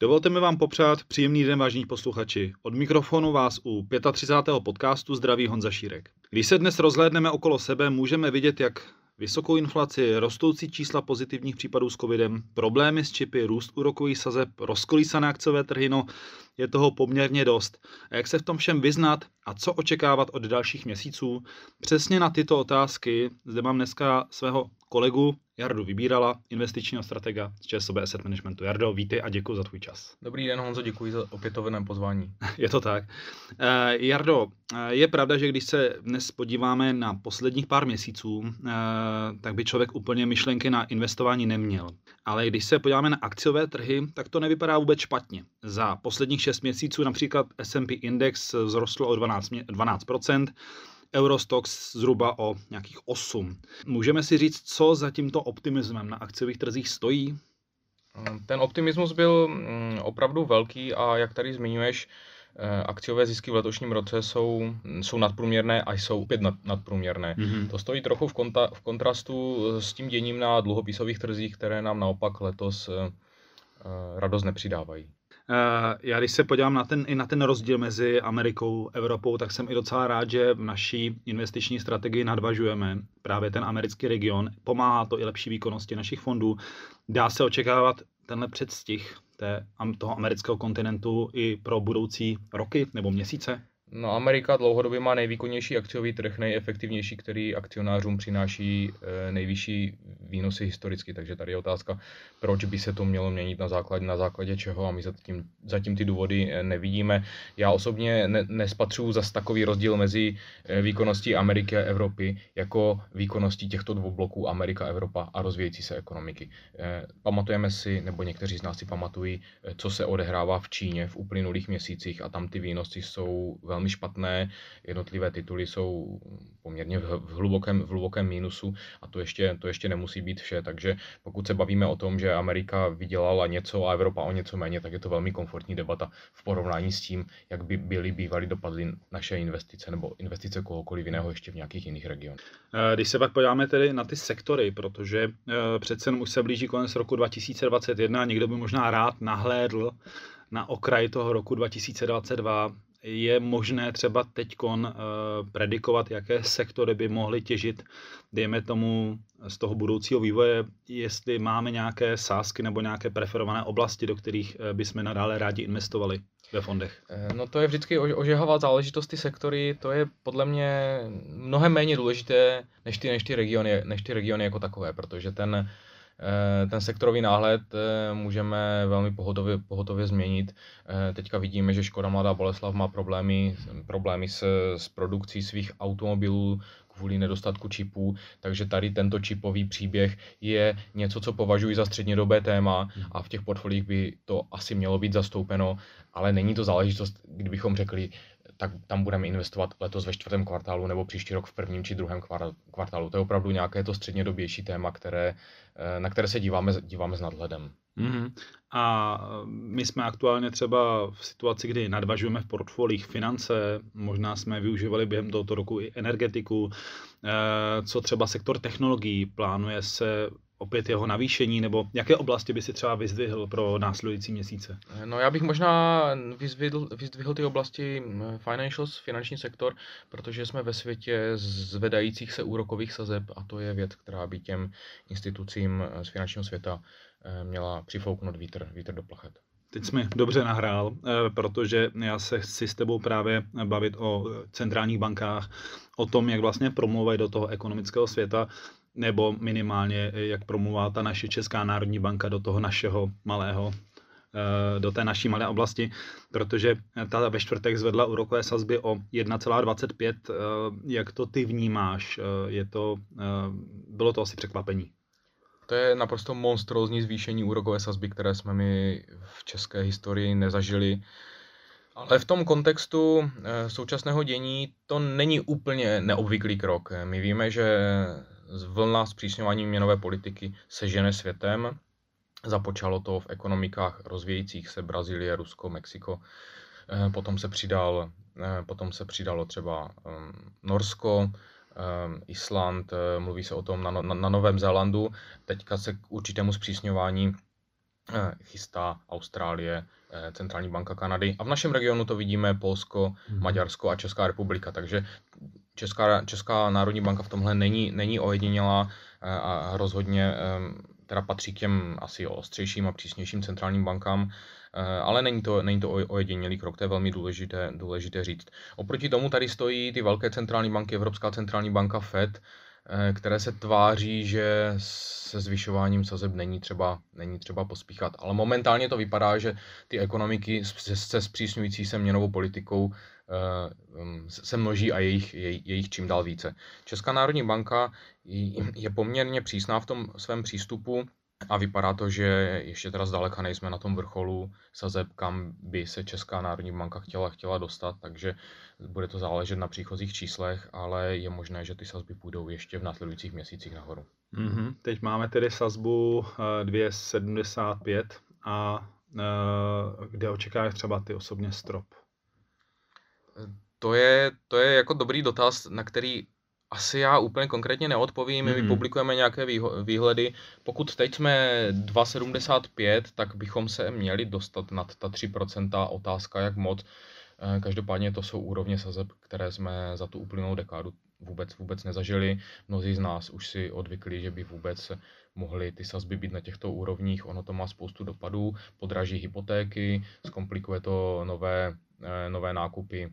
Dovolte mi vám popřát příjemný den, vážní posluchači. Od mikrofonu vás u 35. podcastu zdraví Honza Šírek. Když se dnes rozhlédneme okolo sebe, můžeme vidět, jak vysokou inflaci, rostoucí čísla pozitivních případů s covidem, problémy s čipy, růst úrokových sazeb, rozkolísané akciové trhy, no je toho poměrně dost. A jak se v tom všem vyznat a co očekávat od dalších měsíců? Přesně na tyto otázky zde mám dneska svého kolegu Jardu Vybírala, investičního stratega z ČSOB Asset Managementu. Jardo, vítej a děkuji za tvůj čas. Dobrý den, Honzo, děkuji za opětovné pozvání. je to tak. Uh, Jardo, eh, je pravda, že když se dnes podíváme na posledních pár měsíců, uh, tak by člověk úplně myšlenky na investování neměl. Ale když se podíváme na akciové trhy, tak to nevypadá vůbec špatně. Za posledních 6 měsíců například S&P index vzrostl o 12, 12%, Eurostox zhruba o nějakých 8. Můžeme si říct, co za tímto optimismem na akciových trzích stojí? Ten optimismus byl mm, opravdu velký a jak tady zmiňuješ, eh, akciové zisky v letošním roce jsou, jsou nadprůměrné a jsou opět nad, nadprůměrné. Mm-hmm. To stojí trochu v, konta, v kontrastu s tím děním na dluhopisových trzích, které nám naopak letos uh, radost nepřidávají. Eh, já když se podívám na ten, i na ten rozdíl mezi Amerikou a Evropou, tak jsem i docela rád, že v naší investiční strategii nadvažujeme právě ten americký region. Pomáhá to i lepší výkonnosti našich fondů. Dá se očekávat tenhle předstih té, toho amerického kontinentu i pro budoucí roky nebo měsíce? No, Amerika dlouhodobě má nejvýkonnější akciový trh, nejefektivnější, který akcionářům přináší e, nejvyšší výnosy historicky. Takže tady je otázka, proč by se to mělo měnit na základě, na základě čeho a my zatím, zatím ty důvody eh, nevidíme. Já osobně ne, nespatřuji zas takový rozdíl mezi eh, výkonností Ameriky a Evropy jako výkonností těchto dvou bloků Amerika, Evropa a rozvíjející se ekonomiky. Pamatujeme si, nebo někteří z nás si pamatují, co se odehrává v Číně v uplynulých měsících a tam ty výnosy jsou velmi velmi špatné, jednotlivé tituly jsou poměrně v hlubokém, v hlubokém mínusu a to ještě, to ještě nemusí být vše, takže pokud se bavíme o tom, že Amerika vydělala něco a Evropa o něco méně, tak je to velmi komfortní debata v porovnání s tím, jak by byly bývaly dopadly naše investice nebo investice kohokoliv jiného ještě v nějakých jiných regionech. Eh, když se pak podíváme tedy na ty sektory, protože eh, přece už se blíží konec roku 2021, někdo by možná rád nahlédl na okraj toho roku 2022 je možné třeba teď uh, predikovat, jaké sektory by mohly těžit, dejme tomu, z toho budoucího vývoje, jestli máme nějaké sázky nebo nějaké preferované oblasti, do kterých uh, bychom nadále rádi investovali ve fondech? Eh, no to je vždycky ožehavá záležitost, ty sektory, to je podle mě mnohem méně důležité než ty, než ty, regiony, než ty regiony jako takové, protože ten, Eh, ten sektorový náhled eh, můžeme velmi pohotově, pohotově změnit. Eh, teďka vidíme, že Škoda Mladá Boleslav má problémy, problémy s, s produkcí svých automobilů kvůli nedostatku čipů, takže tady tento čipový příběh je něco, co považuji za střednědobé téma a v těch portfoliích by to asi mělo být zastoupeno, ale není to záležitost, kdybychom řekli, tak tam budeme investovat letos ve čtvrtém kvartálu nebo příští rok v prvním či druhém kvartálu. To je opravdu nějaké to střednědobější téma, které, eh, na které se díváme, díváme s nadhledem. Mm-hmm. A my jsme aktuálně třeba v situaci, kdy nadvažujeme v portfolích finance, možná jsme využívali během tohoto roku i energetiku, eh, co třeba sektor technologií, plánuje se opět jeho navýšení, nebo jaké oblasti by si třeba vyzdvihl pro následující měsíce? No já bych možná vyzdvihl, vyzdvihl ty oblasti mm, financials, finanční sektor, protože jsme ve světě zvedajících se úrokových sazeb a to je věc, která by těm institucím eh, z finančního světa eh, měla přifouknout vítr, vítr do plachet. Teď jsi mi dobře nahrál, eh, protože já se chci s tebou právě bavit o centrálních bankách, o tom, jak vlastně promluvají do toho ekonomického světa nebo minimálně eh, jak promluvá ta naše Česká národní banka do toho našeho malého eh, do té naší malé oblasti, protože ta ve čtvrtek zvedla úrokové sazby o 1,25. Eh, jak to ty vnímáš? Je to, bylo to asi překvapení? To je naprosto monstrózní zvýšení úrokové sazby, které jsme my v české historii nezažili. Ale v tom kontextu současného dění to není úplně neobvyklý krok. My víme, že vlna zpřísňování měnové politiky se žene světem. Započalo to v ekonomikách rozvíjejících se Brazílie, Rusko, Mexiko. Eh, potom se, přidal, eh, potom se přidalo třeba ehm, Norsko, Island, eh, mluví se o tom na, na, na Novém Zélandu. Teďka se k určitému zpřísňování chystá Austrálie, Centrální banka Kanady. A v našem regionu to vidíme Polsko, hmm. Maďarsko a Česká republika. Takže Česká, Česká národní banka v tomhle není, není ojedinělá a rozhodně teda patří k těm asi ostřejším a přísnějším centrálním bankám, eh, ale není to, není to ojedinělý krok, to je velmi důležité, důležité říct. Oproti tomu tady stojí ty velké centrální banky, Evropská centrální banka FED, eh, které se tváří, že se zvyšováním sazeb není třeba, není třeba pospíchat. Ale momentálně to vypadá, že ty ekonomiky se zpřísňující se měnovou politikou eh, se množí a jejich, jejich čím dál více. Česká národní banka je poměrně přísná v tom svém přístupu a vypadá to, že ještě teda zdaleka nejsme na tom vrcholu sazeb, kam by se Česká národní banka chtěla, chtěla dostat, takže bude to záležet na příchozích číslech, ale je možné, že ty sazby půjdou ještě v následujících měsících nahoru. Mm-hmm. Teď máme tedy sazbu 2,75 eh, a uh, kde očekáváš třeba ty osobně strop? To je, to je jako dobrý dotaz, na který asi já úplně konkrétně neodpovím, my mm. publikujeme nějaké výhledy. Pokud teď jsme 2,75, tak bychom se měli dostat nad ta 3%, otázka jak moc. Eh, každopádně to jsou úrovně sazeb, které jsme za tu uplynulou dekádu vůbec, vůbec nezažili. Mnozí z nás už si odvykli, že by vůbec mohly ty sazby být na těchto úrovních. Ono to má spoustu dopadů, podraží hypotéky, zkomplikuje to nové, eh, nové nákupy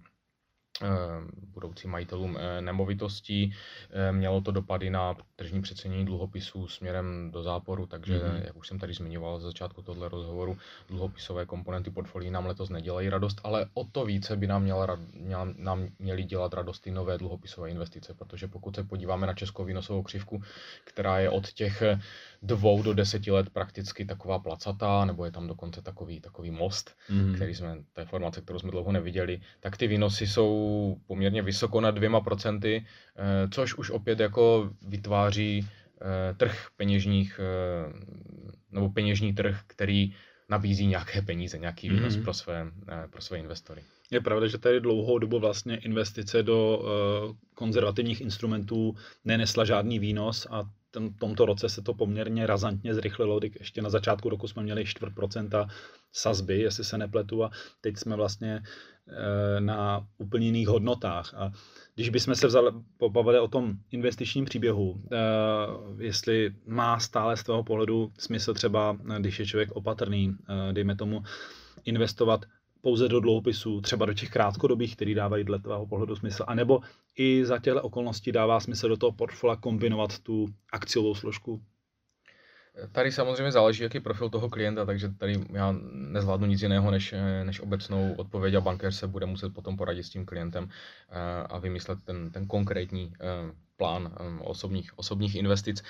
budoucím majitelům eh, nemovitostí. Eh, mělo to dopady na tržní přecenění dluhopisů směrem do záporu, takže, mm-hmm. jak už jsem tady zmiňoval za začátku tohle rozhovoru, dluhopisové komponenty portfolií nám letos nedělají radost, ale o to více by nám, měla, měla, nám měly dělat radost ty nové dluhopisové investice, protože pokud se podíváme na českou výnosovou křivku, která je od těch dvou do deseti let prakticky taková placatá, nebo je tam dokonce takový, takový most, mm-hmm. který jsme, je formace, kterou jsme dlouho neviděli, tak ty výnosy jsou poměrně vysoko na dvěma procenty, eh, což už opět jako vytváří eh, trh peněžních, eh, nebo peněžní trh, který nabízí nějaké peníze, nějaký výnos mm-hmm. pro, své, pro své investory. Je pravda, že tady dlouhou dobu vlastně investice do uh, konzervativních instrumentů nenesla žádný výnos a ten, tomto roce se to poměrně razantně zrychlilo, když ještě na začátku roku jsme měli 4% sazby, jestli se nepletu, a teď jsme vlastně e, na úplně jiných hodnotách. A když bychom se vzali, pobavili o tom investičním příběhu, e, jestli má stále z toho pohledu smysl třeba, když je člověk opatrný, e, dejme tomu, investovat pouze do dluhopisů, třeba do těch krátkodobých, který dávají dle tvého pohledu smysl, anebo i za těchto okolností dává smysl do toho portfolia kombinovat tu akciovou složku? Tady samozřejmě záleží, jaký profil toho klienta, takže tady já nezvládnu nic jiného než, než obecnou odpověď a bankér se bude muset potom poradit s tím klientem eh, a vymyslet ten, ten konkrétní eh, plán um, osobních, osobních investic.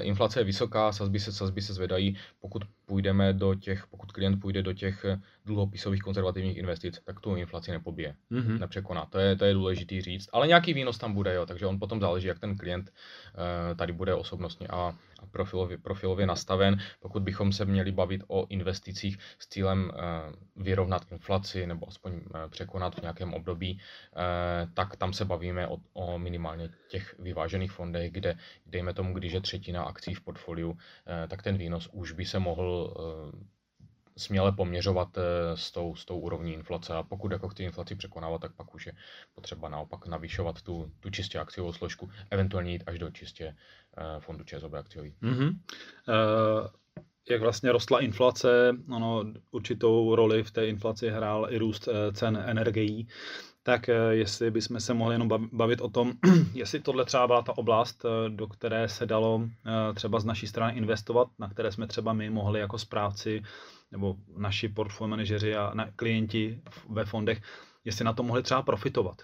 Inflace je vysoká, sazby se, sazby se zvedají. Pokud půjdeme do těch, pokud klient půjde do těch eh, dluhopisových konzervativních investic, tak tu inflaci nepobije, mm-hmm. nepřekoná. To je, to je důležitý říct. Ale nějaký výnos tam bude, jo, takže on potom záleží, jak ten klient uh, tady bude osobnostně a, a profilově, profilově nastaven. Pokud bychom se měli bavit o investicích s cílem uh, vyrovnat inflaci nebo aspoň uh, překonat v nějakém období, uh, tak tam se bavíme o, o minimálně těch vyvážených fondech, kde dejme tomu, když je třetina akcí v portfoliu, eh, tak ten výnos už by se mohl eh, směle poměřovat eh, s tou, s tou úrovní inflace a pokud jako chci inflaci překonávat, tak pak už je potřeba naopak navyšovat tu, tu čistě akciovou složku, eventuálně jít až do čistě fondu ČSOB akciový. Mm-hmm. Uh, jak vlastně rostla inflace, ono určitou roli v té inflaci hrál i růst cen energií tak eh, jestli bychom se mohli jenom bavit o tom, jestli tohle třeba byla ta oblast, eh, do které se dalo eh, třeba z naší strany investovat, na které jsme třeba my mohli jako správci nebo naši portfolio manažeři a na klienti ve fondech, jestli na to mohli třeba profitovat.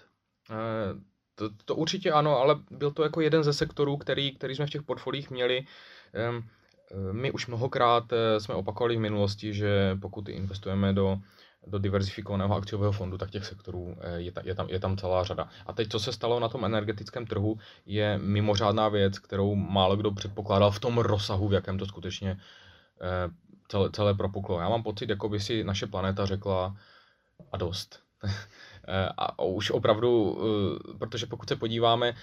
To, to určitě ano, ale byl to jako jeden ze sektorů, který, který jsme v těch portfolích měli. My už mnohokrát jsme opakovali v minulosti, že pokud investujeme do do diverzifikovaného akciového fondu, tak těch sektorů eh, je, ta, je, tam, je tam celá řada. A teď, co se stalo na tom energetickém trhu, je mimořádná věc, kterou málo kdo předpokládal v tom rozsahu, v jakém to skutečně eh, celé, celé propuklo. Já mám pocit, jako by si naše planeta řekla a dost. A už opravdu, protože pokud se podíváme,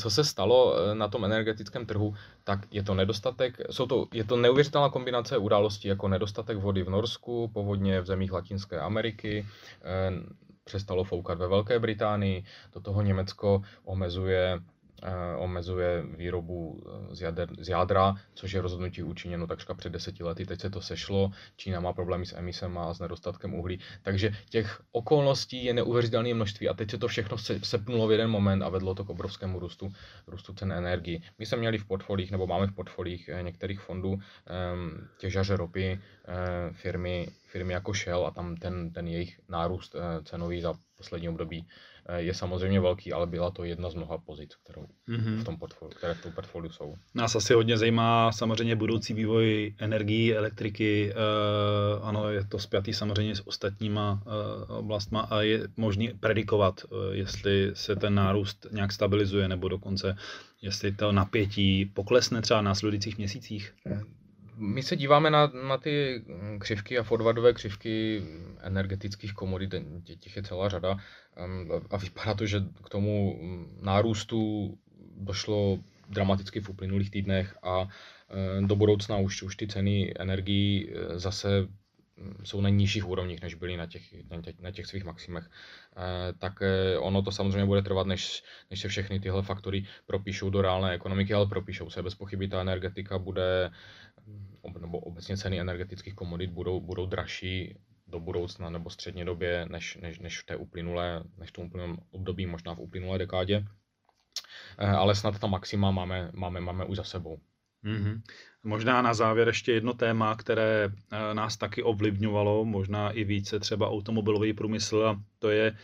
co se stalo na tom energetickém trhu, tak je to nedostatek, jsou to, je to neuvěřitelná kombinace událostí jako nedostatek vody v Norsku, povodně v zemích Latinské Ameriky, přestalo foukat ve Velké Británii, do toho Německo omezuje Eh, omezuje výrobu eh, z, jader, z jádra, což je rozhodnutí učiněno takřka před deseti lety. Teď se to sešlo, Čína má problémy s emisem a s nedostatkem uhlí. Takže těch okolností je neuvěřitelné množství a teď se to všechno se, sepnulo v jeden moment a vedlo to k obrovskému růstu, růstu cen energii. My jsme měli v portfolích, nebo máme v portfolích eh, některých fondů těžaře ropy, firmy, firmy jako Shell a tam ten, ten jejich nárůst cenový za poslední období Eh, je samozřejmě velký, ale byla to jedna z mnoha pozic, kterou mm-hmm. v tom portfoliu, které v tom portfoliu jsou. Nás asi hodně zajímá samozřejmě budoucí vývoj energií, elektriky. E, ano, je to spjatý samozřejmě s ostatníma e, oblastma a je možné predikovat, e, jestli se ten nárůst nějak stabilizuje nebo dokonce jestli to napětí poklesne třeba v následujících měsících my se díváme na, na ty křivky a forwardové křivky energetických komodit, těch je celá řada a vypadá to, že k tomu nárůstu došlo dramaticky v uplynulých týdnech a do budoucna už, už ty ceny energií e, zase jsou na nižších úrovních, než byly na těch, na těch, na těch svých maximech, e, tak ono to samozřejmě bude trvat, než, než se všechny tyhle faktory propíšou do reálné ekonomiky, ale propíšou se. Bez pochyby ta energetika bude nebo obecně ceny energetických komodit budou, budou dražší do budoucna nebo středně době, než, než, než v té uplynulé, než v tom uplynulém období, možná v uplynulé dekádě. Eh, ale snad ta maxima máme, máme, máme už za sebou. Mm-hmm. Možná na závěr ještě jedno téma, které eh, nás taky ovlivňovalo, možná i více třeba automobilový průmysl, a to je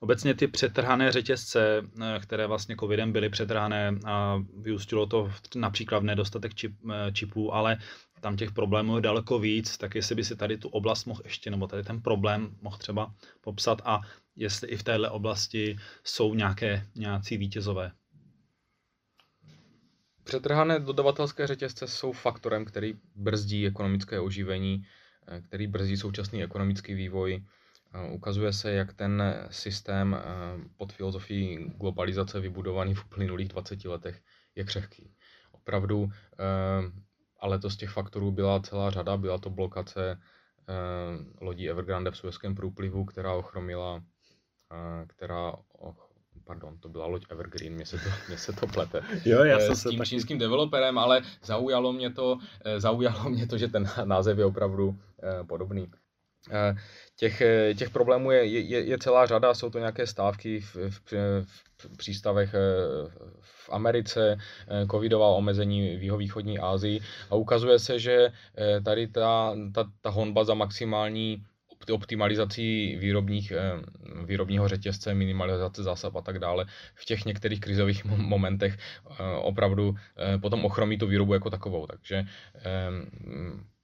obecně ty přetrhané řetězce, eh, které vlastně covidem byly přetrhané a vyústilo to například v nedostatek čip, čipů, ale tam těch problémů je daleko víc, tak jestli by si tady tu oblast mohl ještě, nebo tady ten problém mohl třeba popsat a jestli i v téhle oblasti jsou nějaké nějací vítězové. Přetrhané dodavatelské řetězce jsou faktorem, který brzdí ekonomické oživení, eh, který brzdí současný ekonomický vývoj. Eh, ukazuje se, jak ten systém eh, pod filozofií globalizace vybudovaný v uplynulých 20 letech je křehký. Opravdu ale to z těch faktorů byla celá řada. Byla to blokace eh, lodí Evergrande v Suezském průplivu, která ochromila, eh, která pardon, to byla loď Evergreen, mě se to, mě se to plete. jo, já jsem s tím taky... čínským developerem, ale zaujalo mě to, eh, zaujalo mě to, že ten název je opravdu eh, podobný. Eh, těch, eh, těch problémů je, je, je celá řada, jsou to nějaké stávky v, v, v přístavech eh, v Americe, covidová omezení v jihovýchodní Asii a ukazuje se, že tady ta, ta, ta honba za maximální optimalizací výrobních, výrobního řetězce, minimalizace zásob a tak dále, v těch některých krizových momentech opravdu potom ochromí tu výrobu jako takovou. Takže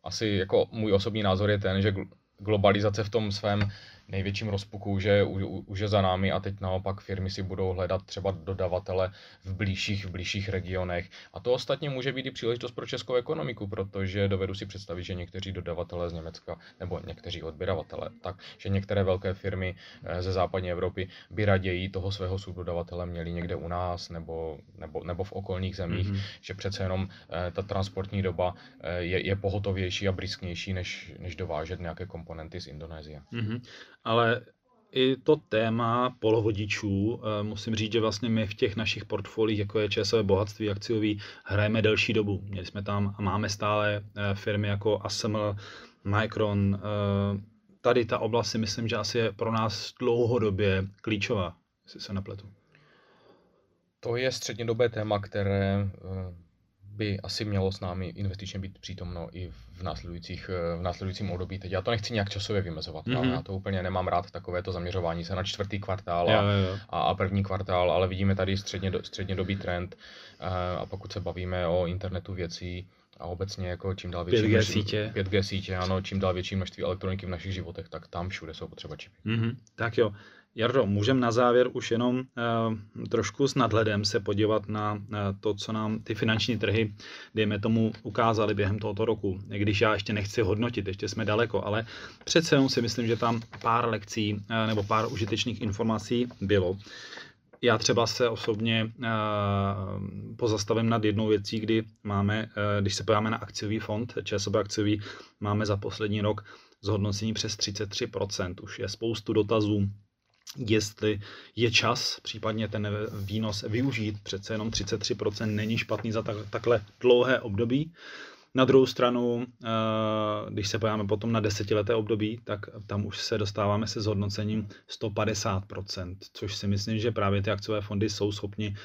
asi jako můj osobní názor je ten, že globalizace v tom svém největším rozpuku že už je za námi a teď naopak firmy si budou hledat třeba dodavatele v blížších, v blížších regionech. A to ostatně může být i příležitost pro českou ekonomiku, protože dovedu si představit, že někteří dodavatelé z Německa nebo někteří odběravatele, takže některé velké firmy eh, ze západní Evropy by raději toho svého subdodavatele měli někde u nás nebo, nebo, nebo v okolních zemích, mm-hmm. že přece jenom eh, ta transportní doba eh, je, je pohotovější a brisknější, než, než dovážet nějaké komponenty z Indonésie. Mm-hmm ale i to téma polovodičů, eh, musím říct, že vlastně my v těch našich portfoliích, jako je ČSV bohatství akciový, hrajeme delší dobu. Měli jsme tam a máme stále eh, firmy jako ASML, Micron. Eh, tady ta oblast si myslím, že asi je pro nás dlouhodobě klíčová, jestli se nepletu. To je střednědobé téma, které by asi mělo s námi investičně být přítomno i v, následujících, eh, v následujícím období. Teď já to nechci nějak časově vymezovat, mm-hmm. já to úplně nemám rád, takovéto zaměřování se na čtvrtý kvartál a, jo, jo. a, a první kvartál, ale vidíme tady středně, střednědobý trend eh, a pokud se bavíme o internetu věcí, a obecně jako čím dál větší 5G množství, sítě. 5G sítě, ano, čím dál větší množství elektroniky v našich životech, tak tam všude jsou potřeba čipy. Mm-hmm. Tak jo. Jardo, můžeme na závěr už jenom uh, trošku s nadhledem se podívat na uh, to, co nám ty finanční trhy, dejme tomu, ukázaly během tohoto roku. Když já ještě nechci hodnotit, ještě jsme daleko, ale přece jenom si myslím, že tam pár lekcí uh, nebo pár užitečných informací bylo. Já třeba se osobně pozastavím nad jednou věcí, kdy máme, když se podíváme na akciový fond, ČSOB akciový, máme za poslední rok zhodnocení přes 33%. Už je spoustu dotazů, jestli je čas případně ten výnos využít. Přece jenom 33% není špatný za tak, takhle dlouhé období. Na druhou stranu, eh, když se podíváme potom na desetileté období, tak tam už se dostáváme se zhodnocením 150%, což si myslím, že právě ty akciové fondy jsou schopni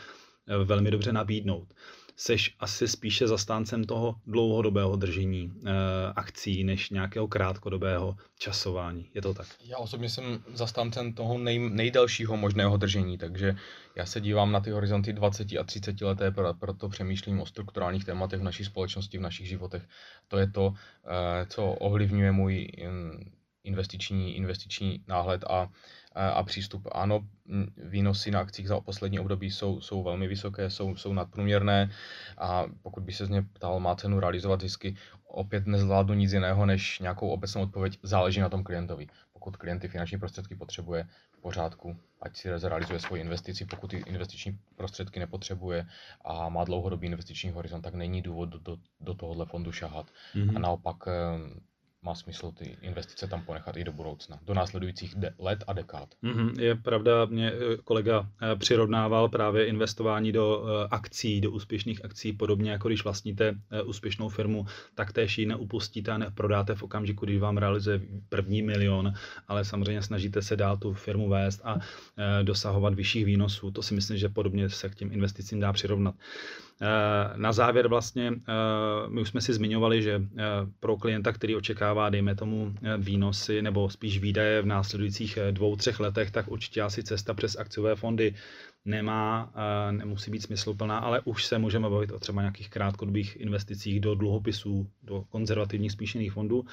eh, velmi dobře nabídnout seš asi spíše zastáncem toho dlouhodobého držení e, akcí než nějakého krátkodobého časování. Je to tak? Já osobně jsem zastáncem toho nej, nejdelšího možného držení, takže já se dívám na ty horizonty 20 a 30 leté, proto přemýšlím o strukturálních tématech v naší společnosti, v našich životech. To je to, e, co ovlivňuje můj investiční, investiční náhled a a přístup. Ano, výnosy na akcích za poslední období jsou, jsou velmi vysoké, jsou, jsou nadprůměrné a pokud by se z ně ptal, má cenu realizovat zisky, opět nezvládnu nic jiného než nějakou obecnou odpověď, záleží na tom klientovi. Pokud klient ty finanční prostředky potřebuje, v pořádku, ať si realizuje svoji investici, pokud ty investiční prostředky nepotřebuje a má dlouhodobý investiční horizont, tak není důvod do, do, do tohohle fondu šahat. Mm-hmm. A naopak má smysl ty investice tam ponechat i do budoucna, do následujících de- let a dekád. Mm-hmm, je pravda, mě eh, kolega eh, přirovnával právě investování do eh, akcí, do úspěšných akcí, podobně jako když vlastníte úspěšnou firmu, tak též ji neupustíte a neprodáte v okamžiku, když vám realizuje první milion, ale samozřejmě snažíte se dál tu firmu vést a dosahovat vyšších výnosů. To si myslím, že podobně se k těm investicím dá přirovnat. Eh, na závěr vlastně, eh, my už jsme si zmiňovali, že eh, pro klienta, který očekává, dejme tomu, výnosy nebo spíš výdaje v následujících dvou, třech letech, tak určitě asi cesta přes akciové fondy nemá, nemusí být smysluplná, ale už se můžeme bavit o třeba nějakých krátkodobých investicích do dluhopisů, do konzervativních spíšených fondů.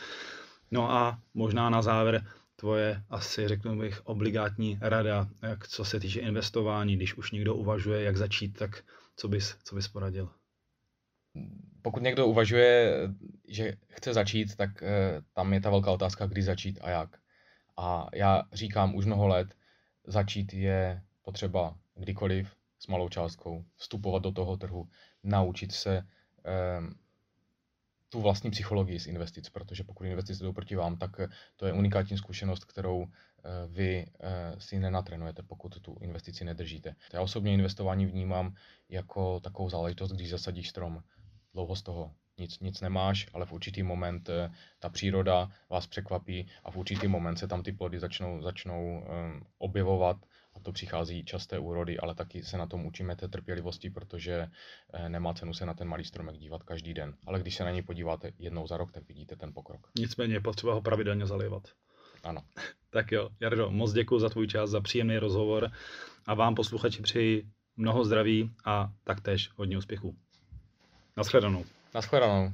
No a možná na závěr tvoje asi, řeknu bych, obligátní rada, jak co se týče investování, když už někdo uvažuje, jak začít, tak co bys, co bys poradil? Pokud někdo uvažuje, že chce začít, tak eh, tam je ta velká otázka, kdy začít a jak. A já říkám už mnoho let, začít je potřeba kdykoliv s malou částkou, vstupovat do toho trhu, naučit se eh, tu vlastní psychologii z investic, protože pokud investice jdou proti vám, tak to je unikátní zkušenost, kterou Eh, vy eh, si nenatrenujete, pokud tu investici nedržíte. Já osobně investování vnímám jako takovou záležitost, když zasadíš strom. Dlouho z toho nic, nic nemáš, ale v určitý moment eh, ta příroda vás překvapí a v určitý moment se tam ty plody začnou, začnou objevovat a to přichází časté úrody, ale taky se na tom učíme té trpělivosti, protože nemá cenu se na ten malý stromek dívat každý den. Ale když se na něj podíváte jednou za rok, tak vidíte ten pokrok. Nicméně je potřeba ho pravidelně zalévat. Ano. Tak jo, Jardo, moc děkuji za tvůj čas, za příjemný rozhovor a vám posluchači přeji mnoho zdraví a taktéž hodně úspěchů. Naschledanou. Naschledanou.